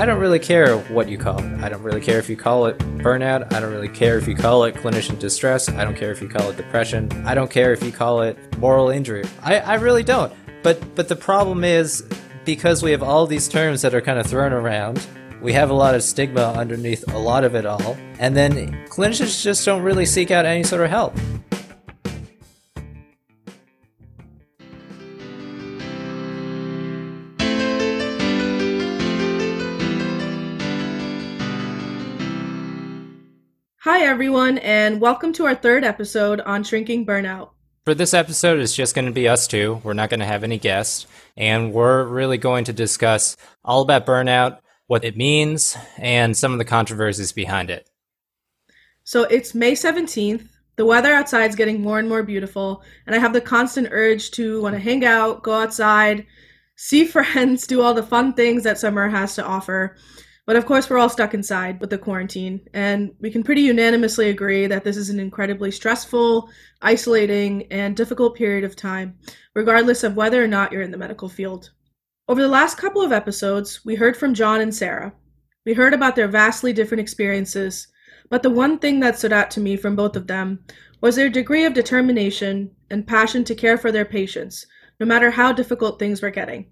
I don't really care what you call it. I don't really care if you call it burnout. I don't really care if you call it clinician distress. I don't care if you call it depression. I don't care if you call it moral injury. I, I really don't. But but the problem is because we have all these terms that are kind of thrown around, we have a lot of stigma underneath a lot of it all, and then clinicians just don't really seek out any sort of help. Everyone, and welcome to our third episode on shrinking burnout. For this episode, it's just going to be us two. We're not going to have any guests, and we're really going to discuss all about burnout, what it means, and some of the controversies behind it. So it's May 17th. The weather outside is getting more and more beautiful, and I have the constant urge to want to hang out, go outside, see friends, do all the fun things that summer has to offer. But of course, we're all stuck inside with the quarantine, and we can pretty unanimously agree that this is an incredibly stressful, isolating, and difficult period of time, regardless of whether or not you're in the medical field. Over the last couple of episodes, we heard from John and Sarah. We heard about their vastly different experiences, but the one thing that stood out to me from both of them was their degree of determination and passion to care for their patients, no matter how difficult things were getting.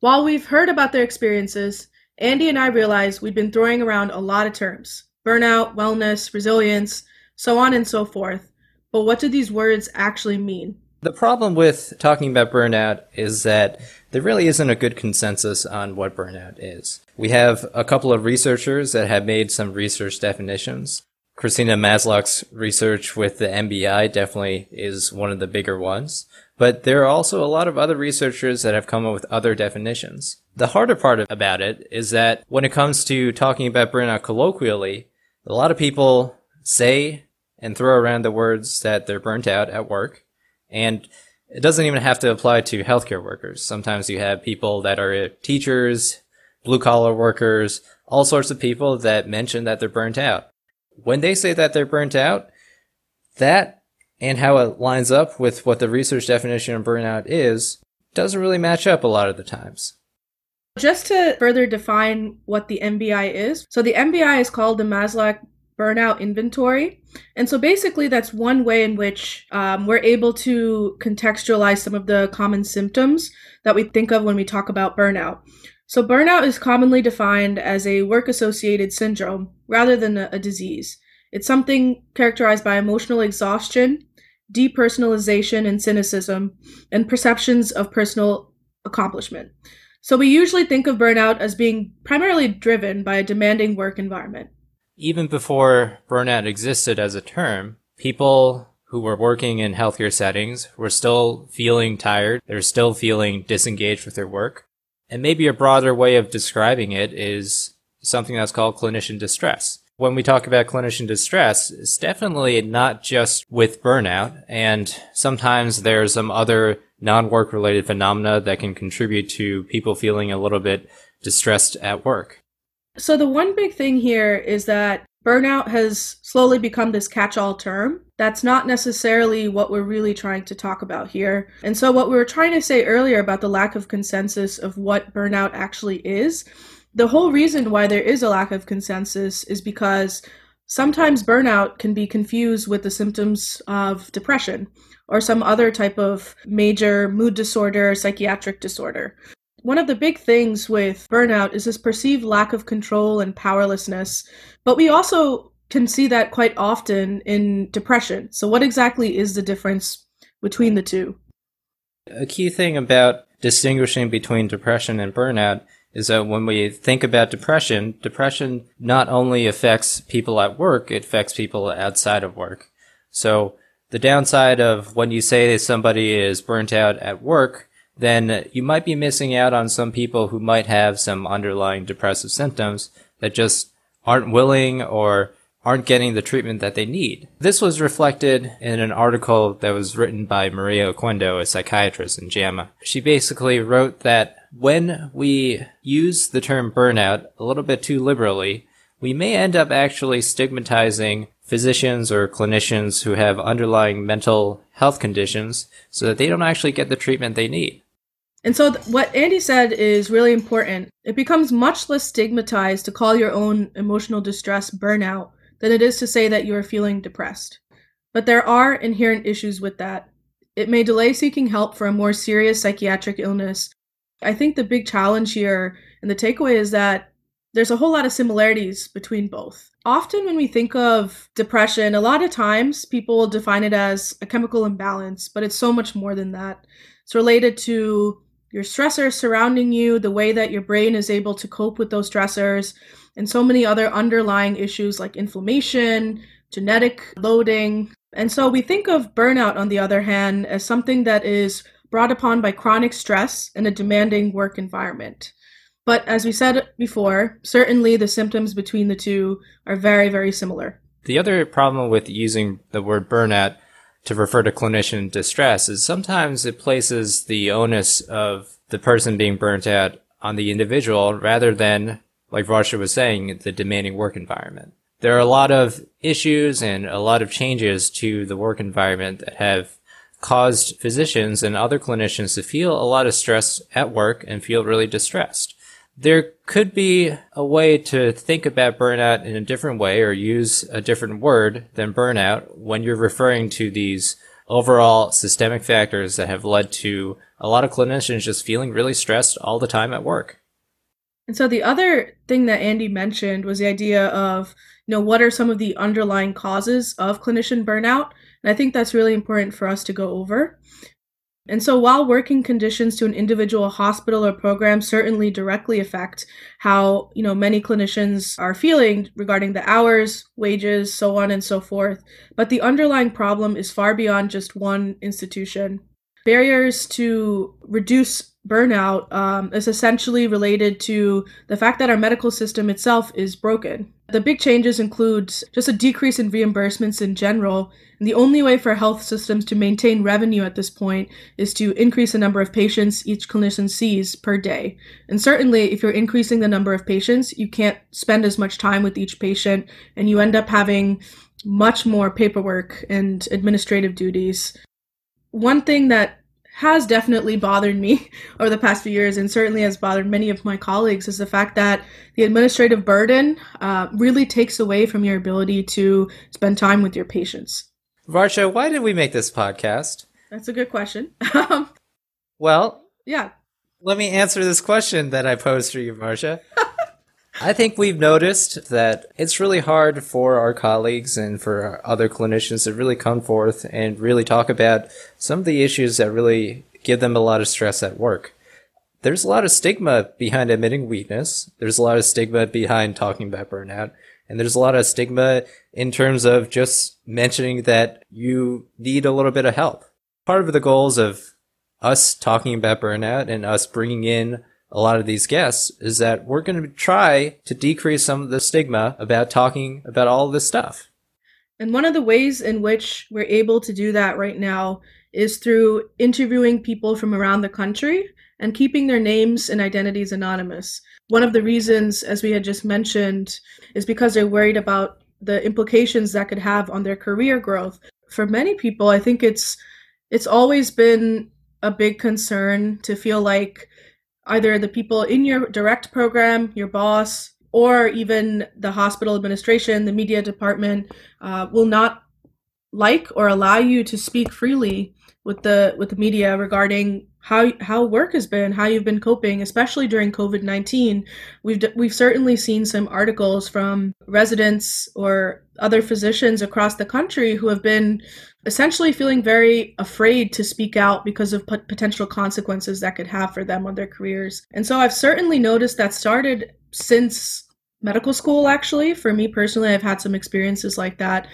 While we've heard about their experiences, Andy and I realized we'd been throwing around a lot of terms burnout, wellness, resilience, so on and so forth. But what do these words actually mean? The problem with talking about burnout is that there really isn't a good consensus on what burnout is. We have a couple of researchers that have made some research definitions. Christina Maslach's research with the MBI definitely is one of the bigger ones. But there are also a lot of other researchers that have come up with other definitions. The harder part about it is that when it comes to talking about burnout colloquially, a lot of people say and throw around the words that they're burnt out at work. And it doesn't even have to apply to healthcare workers. Sometimes you have people that are teachers, blue collar workers, all sorts of people that mention that they're burnt out. When they say that they're burnt out, that and how it lines up with what the research definition of burnout is doesn't really match up a lot of the times. Just to further define what the MBI is, so the MBI is called the Maslach Burnout Inventory. And so basically, that's one way in which um, we're able to contextualize some of the common symptoms that we think of when we talk about burnout. So, burnout is commonly defined as a work associated syndrome rather than a, a disease. It's something characterized by emotional exhaustion, depersonalization and cynicism, and perceptions of personal accomplishment. So we usually think of burnout as being primarily driven by a demanding work environment. Even before burnout existed as a term, people who were working in healthier settings were still feeling tired. They're still feeling disengaged with their work. And maybe a broader way of describing it is something that's called clinician distress when we talk about clinician distress, it's definitely not just with burnout. And sometimes there's some other non-work related phenomena that can contribute to people feeling a little bit distressed at work. So the one big thing here is that burnout has slowly become this catch-all term. That's not necessarily what we're really trying to talk about here. And so what we were trying to say earlier about the lack of consensus of what burnout actually is the whole reason why there is a lack of consensus is because sometimes burnout can be confused with the symptoms of depression or some other type of major mood disorder, psychiatric disorder. One of the big things with burnout is this perceived lack of control and powerlessness, but we also can see that quite often in depression. So, what exactly is the difference between the two? A key thing about distinguishing between depression and burnout is that when we think about depression, depression not only affects people at work, it affects people outside of work. So the downside of when you say somebody is burnt out at work, then you might be missing out on some people who might have some underlying depressive symptoms that just aren't willing or aren't getting the treatment that they need. This was reflected in an article that was written by Maria Oquendo, a psychiatrist in JAMA. She basically wrote that when we use the term burnout a little bit too liberally, we may end up actually stigmatizing physicians or clinicians who have underlying mental health conditions so that they don't actually get the treatment they need. And so, th- what Andy said is really important. It becomes much less stigmatized to call your own emotional distress burnout than it is to say that you are feeling depressed. But there are inherent issues with that. It may delay seeking help for a more serious psychiatric illness. I think the big challenge here and the takeaway is that there's a whole lot of similarities between both. Often, when we think of depression, a lot of times people define it as a chemical imbalance, but it's so much more than that. It's related to your stressors surrounding you, the way that your brain is able to cope with those stressors, and so many other underlying issues like inflammation, genetic loading. And so we think of burnout, on the other hand, as something that is brought upon by chronic stress and a demanding work environment. But as we said before, certainly the symptoms between the two are very, very similar. The other problem with using the word burnout to refer to clinician distress is sometimes it places the onus of the person being burnt out on the individual rather than, like Varsha was saying, the demanding work environment. There are a lot of issues and a lot of changes to the work environment that have caused physicians and other clinicians to feel a lot of stress at work and feel really distressed. There could be a way to think about burnout in a different way or use a different word than burnout when you're referring to these overall systemic factors that have led to a lot of clinicians just feeling really stressed all the time at work. And so the other thing that Andy mentioned was the idea of, you know, what are some of the underlying causes of clinician burnout? And I think that's really important for us to go over. And so, while working conditions to an individual hospital or program certainly directly affect how you know many clinicians are feeling regarding the hours, wages, so on and so forth, but the underlying problem is far beyond just one institution. Barriers to reduce burnout um, is essentially related to the fact that our medical system itself is broken. The big changes include just a decrease in reimbursements in general. And the only way for health systems to maintain revenue at this point is to increase the number of patients each clinician sees per day. And certainly, if you're increasing the number of patients, you can't spend as much time with each patient, and you end up having much more paperwork and administrative duties. One thing that has definitely bothered me over the past few years and certainly has bothered many of my colleagues is the fact that the administrative burden uh, really takes away from your ability to spend time with your patients. Varsha, why did we make this podcast? That's a good question. well, yeah. Let me answer this question that I posed for you, Varsha. I think we've noticed that it's really hard for our colleagues and for other clinicians to really come forth and really talk about some of the issues that really give them a lot of stress at work. There's a lot of stigma behind admitting weakness. There's a lot of stigma behind talking about burnout. And there's a lot of stigma in terms of just mentioning that you need a little bit of help. Part of the goals of us talking about burnout and us bringing in a lot of these guests is that we're going to try to decrease some of the stigma about talking about all this stuff. And one of the ways in which we're able to do that right now is through interviewing people from around the country and keeping their names and identities anonymous. One of the reasons, as we had just mentioned, is because they're worried about the implications that could have on their career growth. For many people, I think it's it's always been a big concern to feel like either the people in your direct program, your boss, or even the hospital administration, the media department, uh, will not like or allow you to speak freely with the with the media regarding how how work has been, how you've been coping, especially during COVID nineteen. We've we've certainly seen some articles from residents or other physicians across the country who have been essentially feeling very afraid to speak out because of potential consequences that could have for them on their careers. And so I've certainly noticed that started since medical school actually for me personally i've had some experiences like that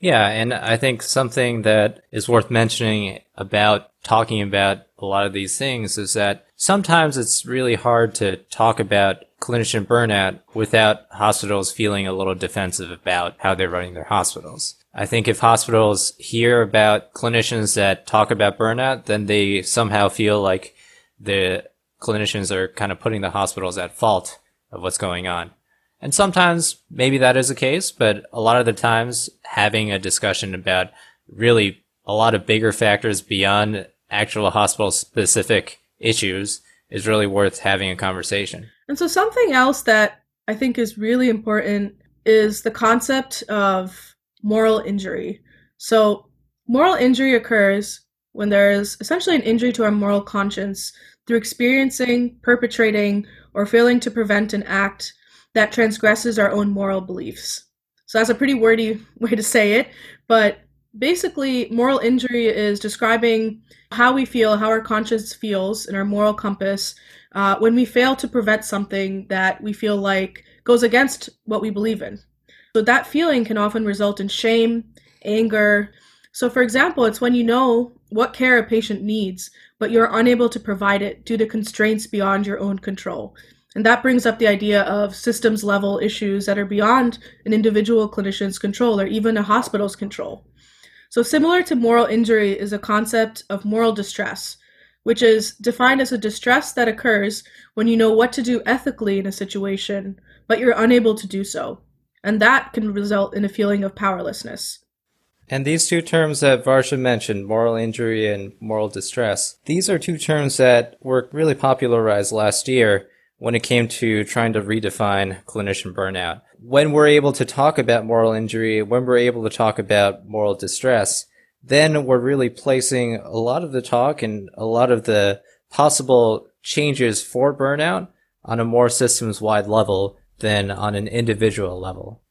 yeah and i think something that is worth mentioning about talking about a lot of these things is that sometimes it's really hard to talk about clinician burnout without hospitals feeling a little defensive about how they're running their hospitals. I think if hospitals hear about clinicians that talk about burnout, then they somehow feel like the clinicians are kind of putting the hospitals at fault of what's going on. And sometimes maybe that is the case, but a lot of the times having a discussion about really a lot of bigger factors beyond actual hospital specific issues is really worth having a conversation. And so, something else that I think is really important is the concept of moral injury. So, moral injury occurs when there is essentially an injury to our moral conscience through experiencing, perpetrating, or failing to prevent an act that transgresses our own moral beliefs. So that's a pretty wordy way to say it, but basically, moral injury is describing how we feel, how our conscience feels, and our moral compass uh, when we fail to prevent something that we feel like goes against what we believe in. So that feeling can often result in shame, anger. So, for example, it's when you know what care a patient needs, but you're unable to provide it due to constraints beyond your own control. And that brings up the idea of systems level issues that are beyond an individual clinician's control or even a hospital's control. So, similar to moral injury is a concept of moral distress, which is defined as a distress that occurs when you know what to do ethically in a situation, but you're unable to do so. And that can result in a feeling of powerlessness. And these two terms that Varsha mentioned, moral injury and moral distress, these are two terms that were really popularized last year when it came to trying to redefine clinician burnout. When we're able to talk about moral injury, when we're able to talk about moral distress, then we're really placing a lot of the talk and a lot of the possible changes for burnout on a more systems wide level than on an individual level.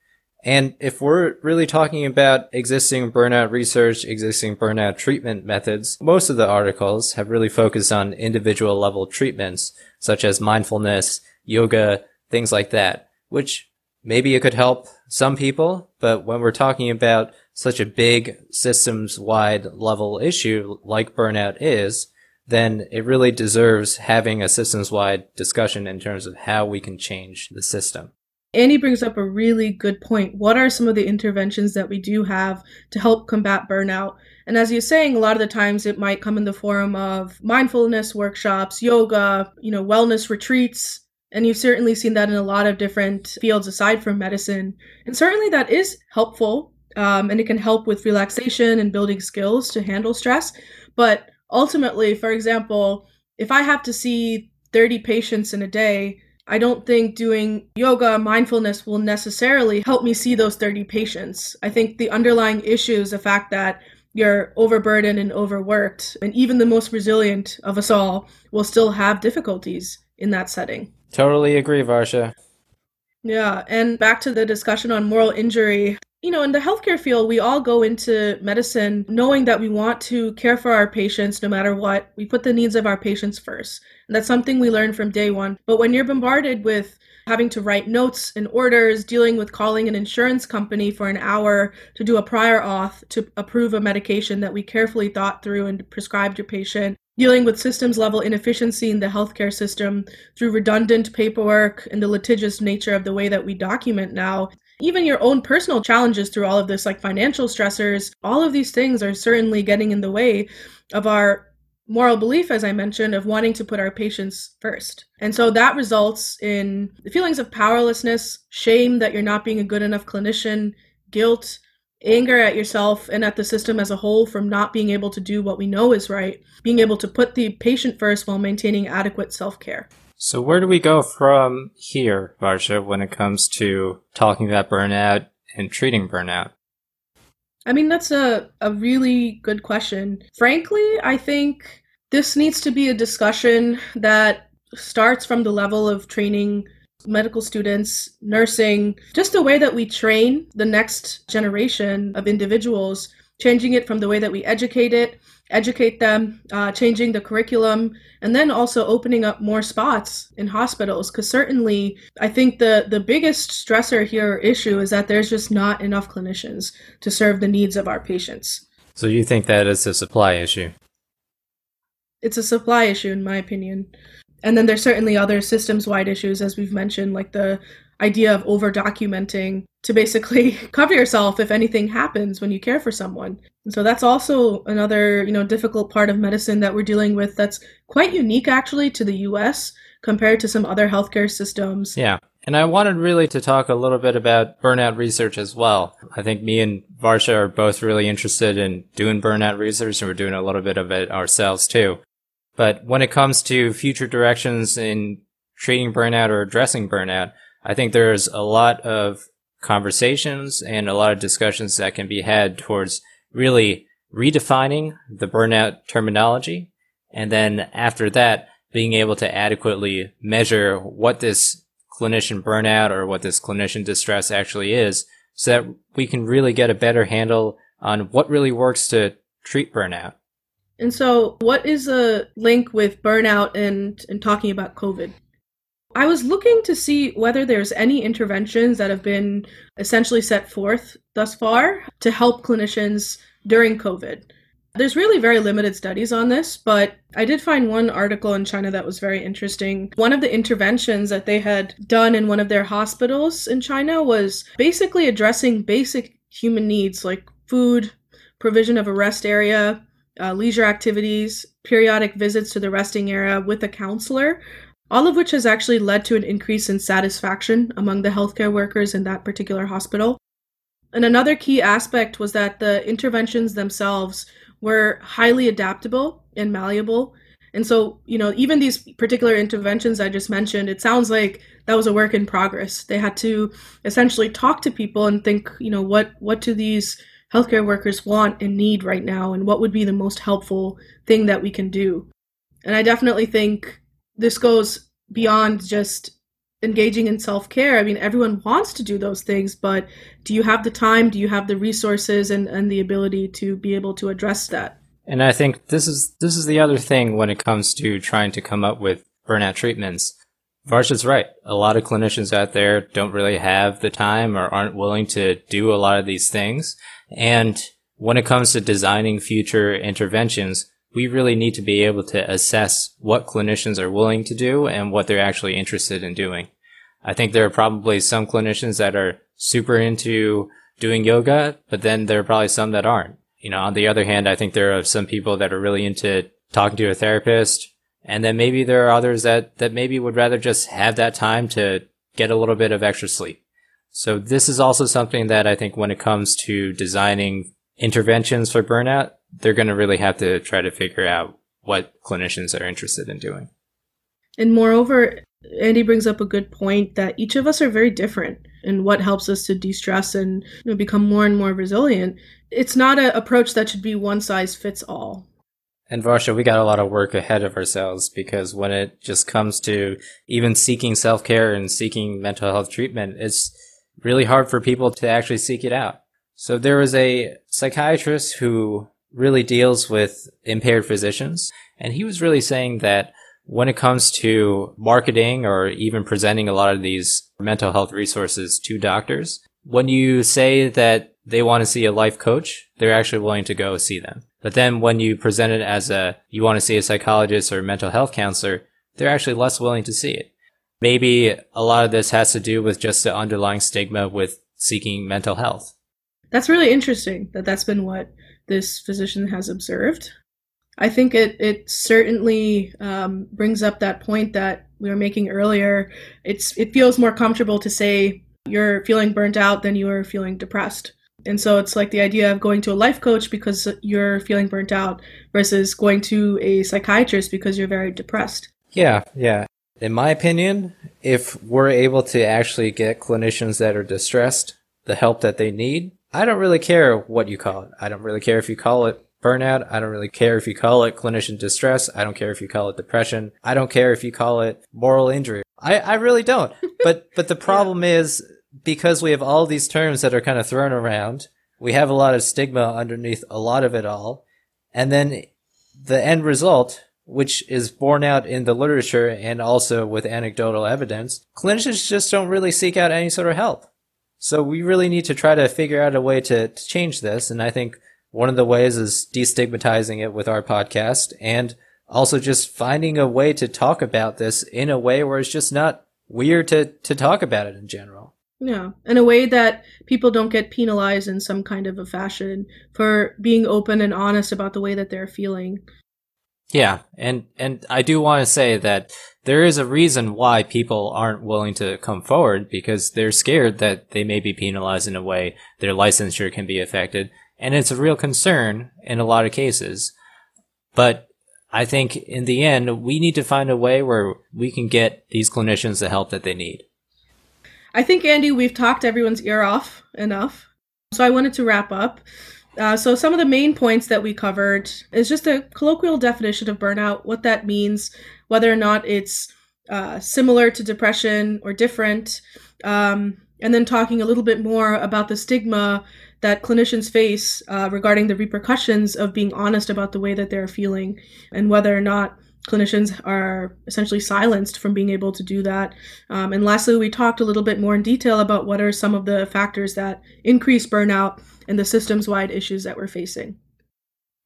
And if we're really talking about existing burnout research, existing burnout treatment methods, most of the articles have really focused on individual level treatments, such as mindfulness, yoga, things like that, which maybe it could help some people, but when we're talking about such a big systems wide level issue like burnout is, then it really deserves having a systems wide discussion in terms of how we can change the system. Andy brings up a really good point. What are some of the interventions that we do have to help combat burnout? And as you're saying, a lot of the times it might come in the form of mindfulness workshops, yoga, you know, wellness retreats. And you've certainly seen that in a lot of different fields aside from medicine. And certainly that is helpful. Um, and it can help with relaxation and building skills to handle stress. But ultimately, for example, if I have to see 30 patients in a day, I don't think doing yoga, mindfulness will necessarily help me see those 30 patients. I think the underlying issue is the fact that you're overburdened and overworked, and even the most resilient of us all will still have difficulties in that setting. Totally agree, Varsha. Yeah, and back to the discussion on moral injury. You know, in the healthcare field, we all go into medicine knowing that we want to care for our patients no matter what. We put the needs of our patients first. And that's something we learned from day one. But when you're bombarded with having to write notes and orders, dealing with calling an insurance company for an hour to do a prior auth to approve a medication that we carefully thought through and prescribed your patient, dealing with systems level inefficiency in the healthcare system through redundant paperwork and the litigious nature of the way that we document now. Even your own personal challenges through all of this, like financial stressors, all of these things are certainly getting in the way of our moral belief, as I mentioned, of wanting to put our patients first. And so that results in feelings of powerlessness, shame that you're not being a good enough clinician, guilt, anger at yourself and at the system as a whole from not being able to do what we know is right, being able to put the patient first while maintaining adequate self care. So, where do we go from here, Varsha, when it comes to talking about burnout and treating burnout? I mean, that's a, a really good question. Frankly, I think this needs to be a discussion that starts from the level of training medical students, nursing, just the way that we train the next generation of individuals, changing it from the way that we educate it, educate them, uh, changing the curriculum, and then also opening up more spots in hospitals. Because certainly, I think the the biggest stressor here or issue is that there's just not enough clinicians to serve the needs of our patients. So you think that is a supply issue? It's a supply issue, in my opinion. And then there's certainly other systems wide issues, as we've mentioned, like the idea of over documenting to basically cover yourself if anything happens when you care for someone. And so that's also another, you know, difficult part of medicine that we're dealing with that's quite unique actually to the US compared to some other healthcare systems. Yeah. And I wanted really to talk a little bit about burnout research as well. I think me and Varsha are both really interested in doing burnout research and we're doing a little bit of it ourselves too. But when it comes to future directions in treating burnout or addressing burnout, I think there's a lot of conversations and a lot of discussions that can be had towards really redefining the burnout terminology. And then after that, being able to adequately measure what this clinician burnout or what this clinician distress actually is so that we can really get a better handle on what really works to treat burnout. And so, what is a link with burnout and, and talking about COVID? I was looking to see whether there's any interventions that have been essentially set forth thus far to help clinicians during COVID. There's really very limited studies on this, but I did find one article in China that was very interesting. One of the interventions that they had done in one of their hospitals in China was basically addressing basic human needs like food, provision of a rest area, uh, leisure activities, periodic visits to the resting area with a counselor, all of which has actually led to an increase in satisfaction among the healthcare workers in that particular hospital. And another key aspect was that the interventions themselves were highly adaptable and malleable. And so, you know, even these particular interventions I just mentioned, it sounds like that was a work in progress. They had to essentially talk to people and think, you know, what what do these healthcare workers want and need right now and what would be the most helpful thing that we can do. And I definitely think this goes beyond just engaging in self care. I mean, everyone wants to do those things, but do you have the time? Do you have the resources and, and the ability to be able to address that? And I think this is this is the other thing when it comes to trying to come up with burnout treatments. Varsha's right. A lot of clinicians out there don't really have the time or aren't willing to do a lot of these things. And when it comes to designing future interventions, we really need to be able to assess what clinicians are willing to do and what they're actually interested in doing. I think there are probably some clinicians that are super into doing yoga, but then there are probably some that aren't. You know, on the other hand, I think there are some people that are really into talking to a therapist. And then maybe there are others that, that maybe would rather just have that time to get a little bit of extra sleep. So this is also something that I think when it comes to designing interventions for burnout, they're going to really have to try to figure out what clinicians are interested in doing. And moreover, Andy brings up a good point that each of us are very different in what helps us to de-stress and you know, become more and more resilient. It's not an approach that should be one size fits all. And Varsha, we got a lot of work ahead of ourselves because when it just comes to even seeking self-care and seeking mental health treatment, it's really hard for people to actually seek it out. So there was a psychiatrist who really deals with impaired physicians. And he was really saying that when it comes to marketing or even presenting a lot of these mental health resources to doctors, when you say that they want to see a life coach, they're actually willing to go see them. But then when you present it as a, you want to see a psychologist or a mental health counselor, they're actually less willing to see it. Maybe a lot of this has to do with just the underlying stigma with seeking mental health. That's really interesting that that's been what this physician has observed. I think it it certainly um, brings up that point that we were making earlier. It's it feels more comfortable to say you're feeling burnt out than you are feeling depressed. And so it's like the idea of going to a life coach because you're feeling burnt out versus going to a psychiatrist because you're very depressed. Yeah, yeah. In my opinion, if we're able to actually get clinicians that are distressed the help that they need, I don't really care what you call it. I don't really care if you call it burnout. I don't really care if you call it clinician distress. I don't care if you call it depression. I don't care if you call it moral injury. I, I really don't. But, but the problem yeah. is because we have all these terms that are kind of thrown around, we have a lot of stigma underneath a lot of it all. And then the end result, which is borne out in the literature and also with anecdotal evidence, clinicians just don't really seek out any sort of help. So we really need to try to figure out a way to, to change this. And I think one of the ways is destigmatizing it with our podcast and also just finding a way to talk about this in a way where it's just not weird to, to talk about it in general. Yeah, in a way that people don't get penalized in some kind of a fashion for being open and honest about the way that they're feeling. Yeah, and and I do want to say that there is a reason why people aren't willing to come forward because they're scared that they may be penalized in a way their licensure can be affected, and it's a real concern in a lot of cases. But I think in the end, we need to find a way where we can get these clinicians the help that they need. I think, Andy, we've talked everyone's ear off enough. So I wanted to wrap up. Uh, so, some of the main points that we covered is just a colloquial definition of burnout, what that means, whether or not it's uh, similar to depression or different, um, and then talking a little bit more about the stigma that clinicians face uh, regarding the repercussions of being honest about the way that they're feeling and whether or not clinicians are essentially silenced from being able to do that. Um, and lastly, we talked a little bit more in detail about what are some of the factors that increase burnout and the systems wide issues that we're facing.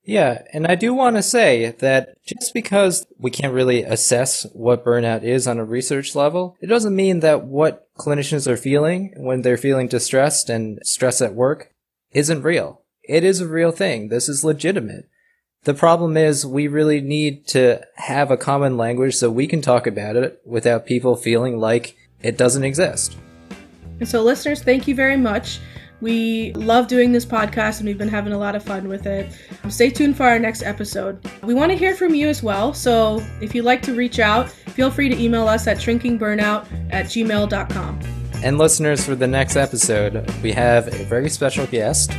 Yeah, and I do want to say that just because we can't really assess what burnout is on a research level, it doesn't mean that what clinicians are feeling when they're feeling distressed and stress at work isn't real. It is a real thing. This is legitimate. The problem is we really need to have a common language so we can talk about it without people feeling like it doesn't exist. And so, listeners, thank you very much. We love doing this podcast and we've been having a lot of fun with it. Stay tuned for our next episode. We want to hear from you as well, so if you'd like to reach out, feel free to email us at shrinkingburnout at gmail.com. And listeners, for the next episode, we have a very special guest.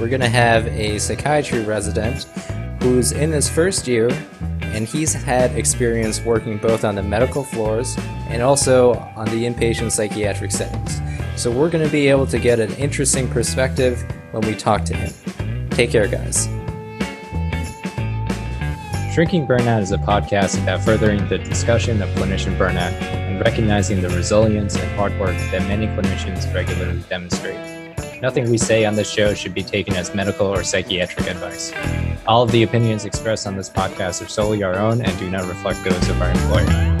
We're going to have a psychiatry resident who's in his first year and he's had experience working both on the medical floors and also on the inpatient psychiatric settings. So we're going to be able to get an interesting perspective when we talk to him. Take care, guys. Shrinking Burnout is a podcast about furthering the discussion of clinician burnout and recognizing the resilience and hard work that many clinicians regularly demonstrate. Nothing we say on this show should be taken as medical or psychiatric advice. All of the opinions expressed on this podcast are solely our own and do not reflect those of our employer.